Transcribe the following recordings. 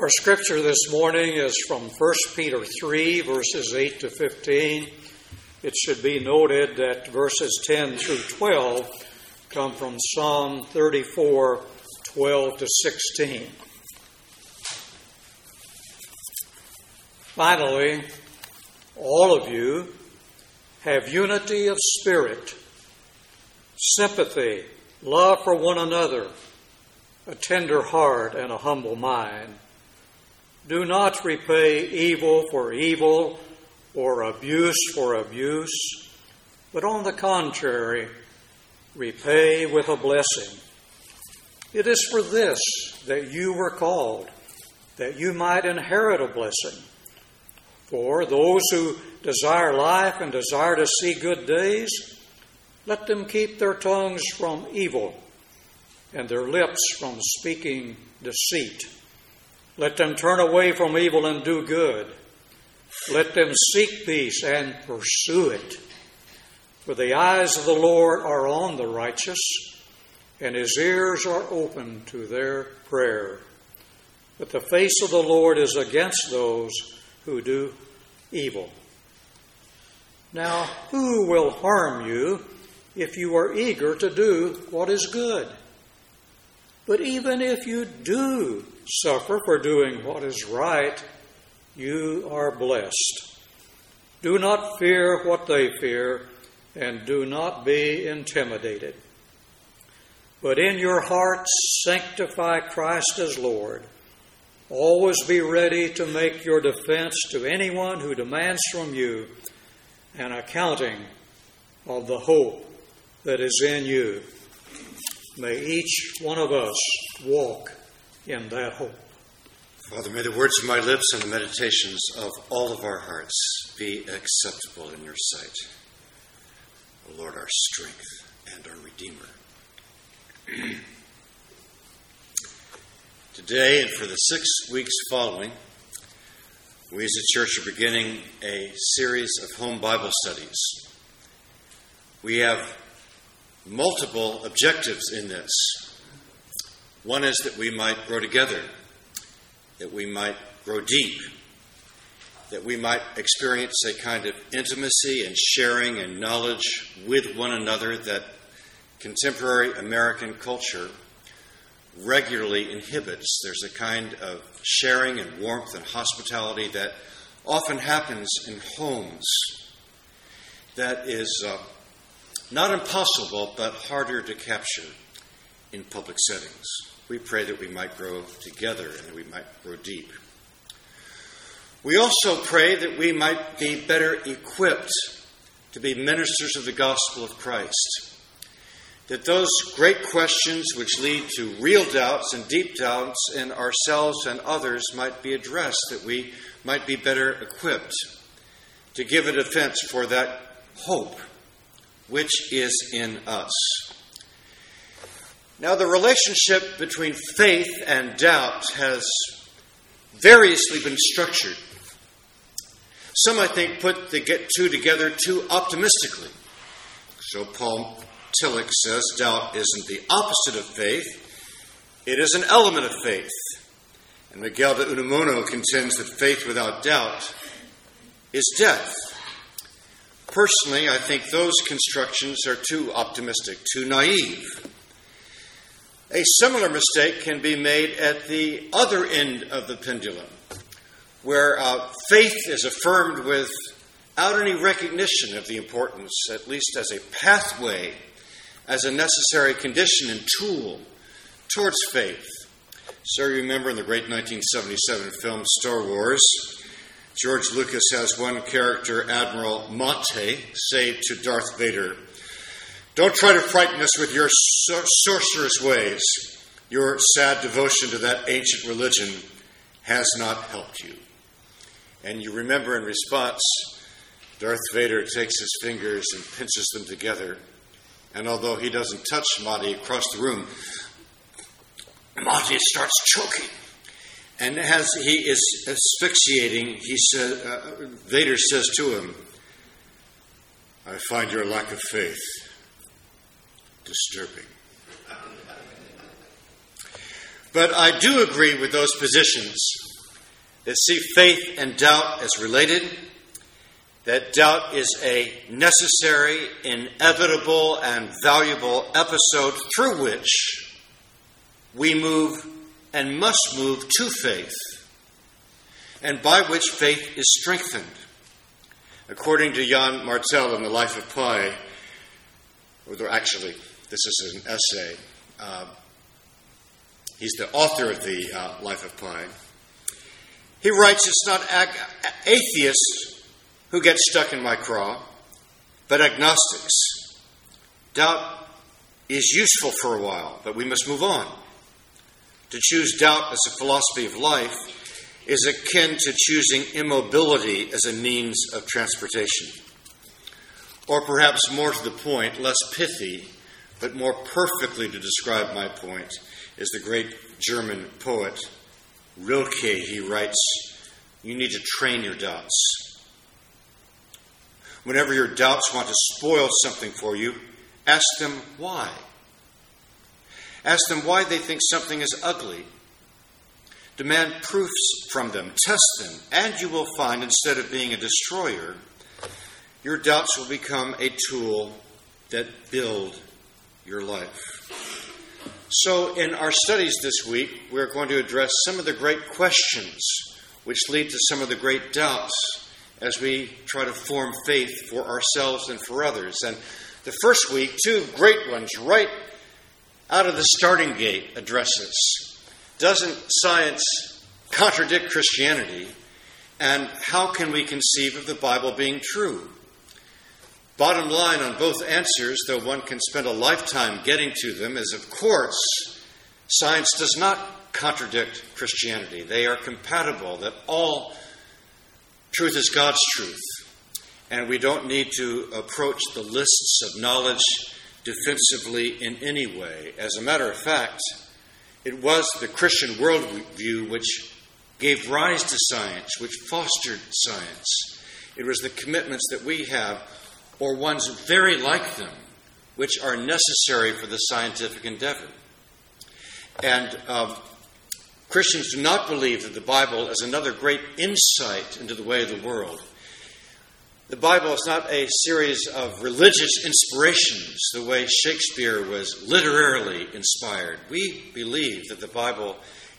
Our scripture this morning is from 1 Peter 3, verses 8 to 15. It should be noted that verses 10 through 12 come from Psalm 34, 12 to 16. Finally, all of you have unity of spirit, sympathy, love for one another, a tender heart, and a humble mind. Do not repay evil for evil or abuse for abuse, but on the contrary, repay with a blessing. It is for this that you were called, that you might inherit a blessing. For those who desire life and desire to see good days, let them keep their tongues from evil and their lips from speaking deceit. Let them turn away from evil and do good. Let them seek peace and pursue it. For the eyes of the Lord are on the righteous, and his ears are open to their prayer. But the face of the Lord is against those who do evil. Now, who will harm you if you are eager to do what is good? But even if you do suffer for doing what is right, you are blessed. Do not fear what they fear, and do not be intimidated. But in your hearts, sanctify Christ as Lord Always be ready to make your defense to anyone who demands from you an accounting of the hope that is in you. May each one of us walk in that hope. Father, may the words of my lips and the meditations of all of our hearts be acceptable in your sight. O Lord, our strength and our Redeemer. Today and for the six weeks following, we as a church are beginning a series of home Bible studies. We have multiple objectives in this. One is that we might grow together, that we might grow deep, that we might experience a kind of intimacy and sharing and knowledge with one another that contemporary American culture regularly inhibits. There's a kind of sharing and warmth and hospitality that often happens in homes that is uh, not impossible, but harder to capture in public settings. We pray that we might grow together and that we might grow deep. We also pray that we might be better equipped to be ministers of the gospel of Christ that those great questions which lead to real doubts and deep doubts in ourselves and others might be addressed, that we might be better equipped to give a defense for that hope which is in us. Now, the relationship between faith and doubt has variously been structured. Some, I think, put the get two together too optimistically. So, Paul Tillich says doubt isn't the opposite of faith, it is an element of faith. And Miguel de Unamuno contends that faith without doubt is death. Personally, I think those constructions are too optimistic, too naive. A similar mistake can be made at the other end of the pendulum, where uh, faith is affirmed without any recognition of the importance, at least as a pathway as a necessary condition and tool towards faith. So you remember in the great 1977 film Star Wars, George Lucas has one character, Admiral Motti, say to Darth Vader, Don't try to frighten us with your sor- sorcerous ways. Your sad devotion to that ancient religion has not helped you. And you remember in response, Darth Vader takes his fingers and pinches them together and although he doesn't touch Motti across the room, Motti starts choking. And as he is asphyxiating, he says, uh, Vader says to him, I find your lack of faith disturbing. But I do agree with those positions that see faith and doubt as related, that doubt is a necessary, inevitable, and valuable episode through which we move and must move to faith, and by which faith is strengthened. According to Yann Martel in The Life of Pi, or actually, this is an essay. Uh, he's the author of the uh, Life of Pi. He writes, It's not ag- atheists who get stuck in my craw, but agnostics. Doubt is useful for a while, but we must move on. To choose doubt as a philosophy of life is akin to choosing immobility as a means of transportation. Or perhaps more to the point, less pithy, but more perfectly to describe my point, is the great German poet Rilke. He writes, You need to train your doubts. Whenever your doubts want to spoil something for you, ask them why. Ask them why they think something is ugly. Demand proofs from them, test them, and you will find instead of being a destroyer, your doubts will become a tool that build your life. So, in our studies this week, we're going to address some of the great questions which lead to some of the great doubts as we try to form faith for ourselves and for others. And the first week, two great ones right out of the starting gate addresses. Doesn't science contradict Christianity? And how can we conceive of the Bible being true? Bottom line on both answers, though one can spend a lifetime getting to them, is of course, science does not contradict Christianity. They are compatible, that all truth is God's truth. And we don't need to approach the lists of knowledge defensively in any way. As a matter of fact, it was the Christian worldview which gave rise to science, which fostered science. It was the commitments that we have or ones very like them, which are necessary for the scientific endeavor. And um, Christians do not believe that the Bible is another great insight into the way of the world. The Bible is not a series of religious inspirations the way Shakespeare was literarily inspired. We believe that the Bible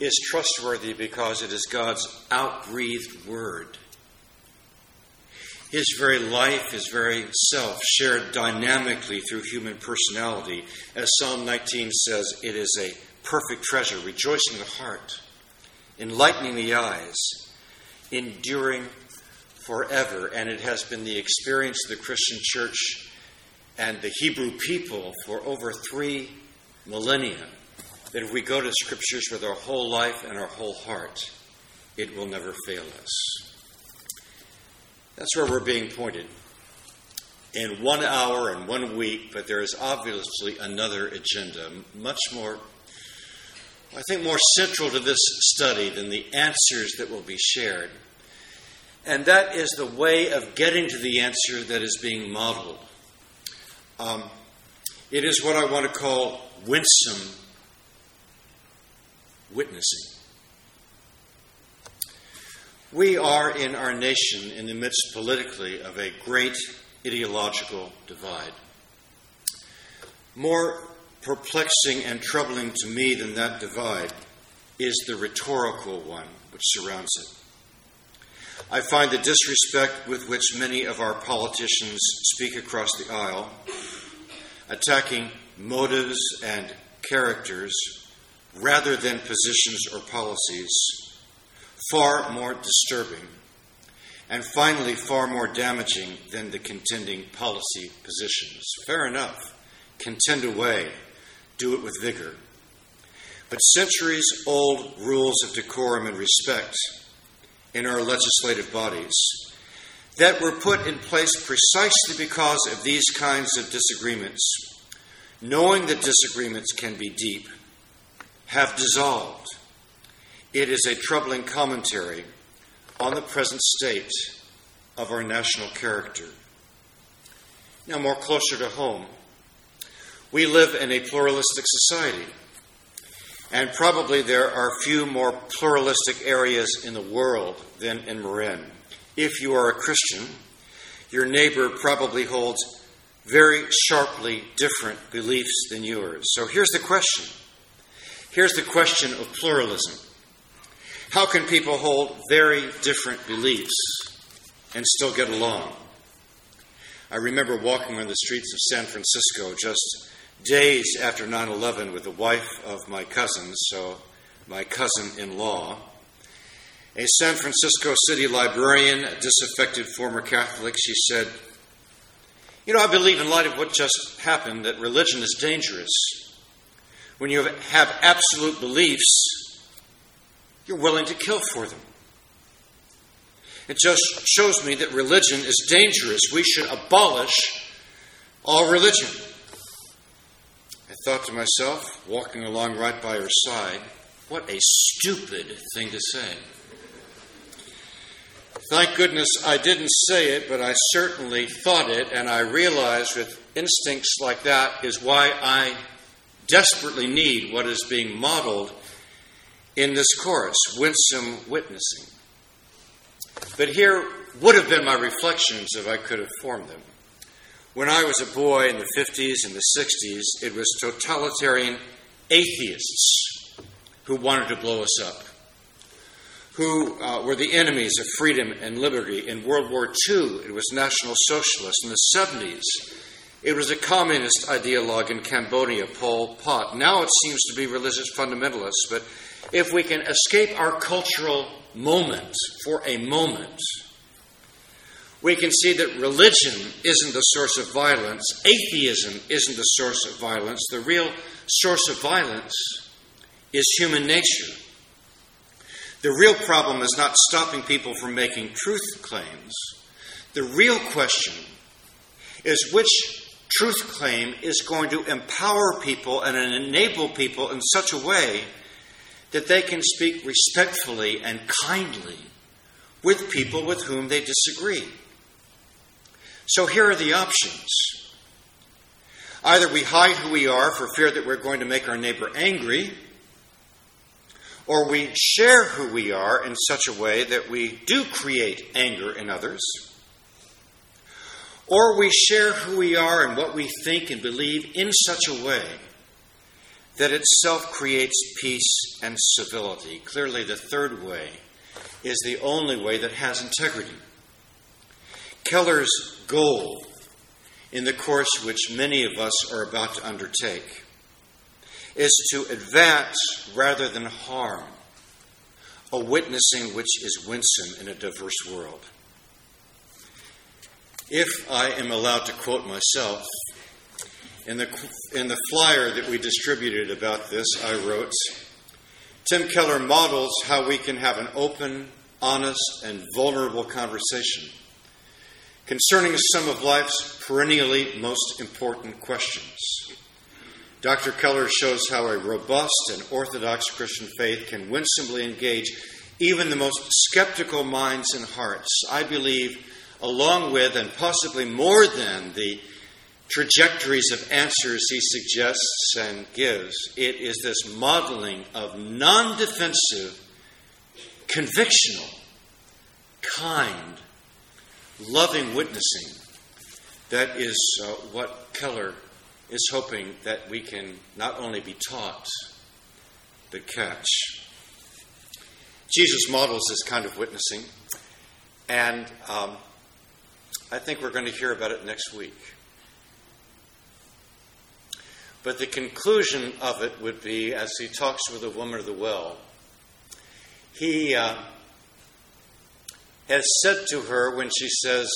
is trustworthy because it is God's outbreathed word. His very life, his very self, shared dynamically through human personality. As Psalm 19 says, it is a perfect treasure, rejoicing the heart, enlightening the eyes, enduring forever. And it has been the experience of the Christian church and the Hebrew people for over three millennia that if we go to scriptures with our whole life and our whole heart, it will never fail us. That's where we're being pointed. In one hour and one week, but there is obviously another agenda, much more, I think, more central to this study than the answers that will be shared. And that is the way of getting to the answer that is being modeled. Um, it is what I want to call winsome witnessing. We are in our nation in the midst politically of a great ideological divide. More perplexing and troubling to me than that divide is the rhetorical one which surrounds it. I find the disrespect with which many of our politicians speak across the aisle, attacking motives and characters rather than positions or policies far more disturbing, and finally, far more damaging than the contending policy positions. Fair enough, contend away, do it with vigor. But centuries old rules of decorum and respect in our legislative bodies that were put in place precisely because of these kinds of disagreements, knowing that disagreements can be deep, have dissolved it is a troubling commentary on the present state of our national character. Now, more closer to home, we live in a pluralistic society. And probably there are few more pluralistic areas in the world than in Marin. If you are a Christian, your neighbor probably holds very sharply different beliefs than yours. So here's the question. Here's the question of pluralism. How can people hold very different beliefs and still get along? I remember walking on the streets of San Francisco just days after 9 11 with the wife of my cousin, so my cousin in law. A San Francisco city librarian, a disaffected former Catholic, she said, You know, I believe, in light of what just happened, that religion is dangerous. When you have absolute beliefs, you're willing to kill for them. It just shows me that religion is dangerous. We should abolish all religion. I thought to myself, walking along right by her side, what a stupid thing to say. Thank goodness I didn't say it, but I certainly thought it, and I realized with instincts like that is why I desperately need what is being modeled in this chorus winsome witnessing. But here would have been my reflections if I could have formed them. When I was a boy in the 50s and the 60s, it was totalitarian atheists who wanted to blow us up, who uh, were the enemies of freedom and liberty. In World War II, it was National Socialists. In the 70s, it was a communist ideologue in Cambodia, Pol Pot. Now it seems to be religious fundamentalists. But if we can escape our cultural moment for a moment, we can see that religion isn't the source of violence, atheism isn't the source of violence. The real source of violence is human nature. The real problem is not stopping people from making truth claims. The real question is which truth claim is going to empower people and enable people in such a way that they can speak respectfully and kindly with people with whom they disagree. So here are the options. Either we hide who we are for fear that we're going to make our neighbor angry, or we share who we are in such a way that we do create anger in others, or we share who we are and what we think and believe in such a way that itself creates peace and civility. Clearly, the third way is the only way that has integrity. Keller's goal in the course which many of us are about to undertake is to advance rather than harm, a witnessing which is winsome in a diverse world. If I am allowed to quote myself, in the, in the flyer that we distributed about this, I wrote Tim Keller models how we can have an open, honest, and vulnerable conversation concerning some of life's perennially most important questions. Dr. Keller shows how a robust and orthodox Christian faith can winsomely engage even the most skeptical minds and hearts. I believe, along with and possibly more than the trajectories of answers he suggests and gives, it is this modeling of non defensive, convictional, kind, loving witnessing. That is uh, what Keller is hoping that we can not only be taught, but catch. Jesus models this kind of witnessing, and um, I think we're going to hear about it next week. But the conclusion of it would be as he talks with the woman of the well, he. Uh, has said to her when she says,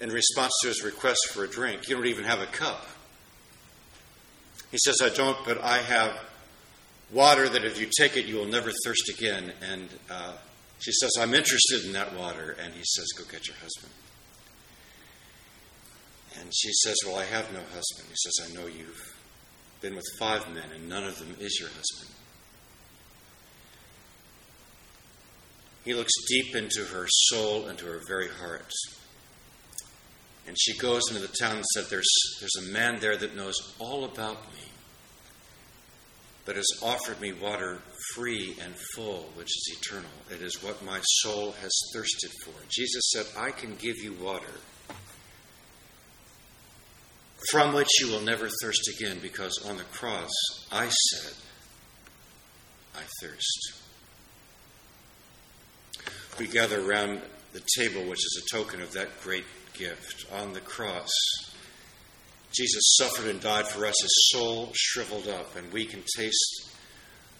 in response to his request for a drink, You don't even have a cup. He says, I don't, but I have water that if you take it, you will never thirst again. And uh, she says, I'm interested in that water. And he says, Go get your husband. And she says, Well, I have no husband. He says, I know you've been with five men, and none of them is your husband. He looks deep into her soul, into her very heart. And she goes into the town and said, there's, there's a man there that knows all about me. but has offered me water free and full, which is eternal. It is what my soul has thirsted for. Jesus said, I can give you water from which you will never thirst again, because on the cross I said, I thirst. We gather around the table, which is a token of that great gift. On the cross, Jesus suffered and died for us, his soul shriveled up, and we can taste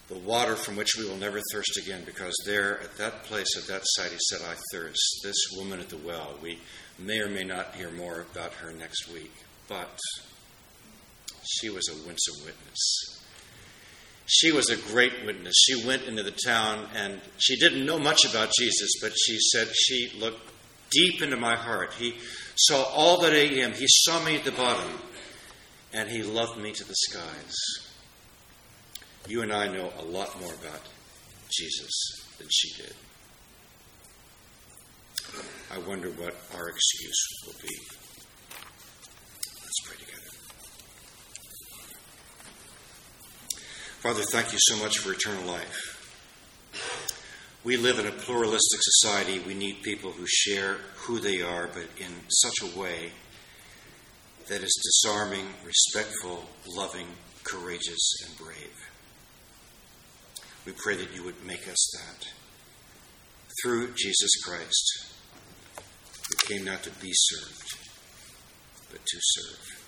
the water from which we will never thirst again, because there, at that place, at that site, he said, I thirst. This woman at the well, we may or may not hear more about her next week, but she was a winsome witness. She was a great witness. She went into the town and she didn't know much about Jesus, but she said she looked deep into my heart. He saw all that I am. He saw me at the bottom, and He loved me to the skies. You and I know a lot more about Jesus than she did. I wonder what our excuse will be. Let's pray together. Father, thank you so much for eternal life. We live in a pluralistic society. We need people who share who they are, but in such a way that is disarming, respectful, loving, courageous, and brave. We pray that you would make us that. Through Jesus Christ, who came not to be served, but to serve.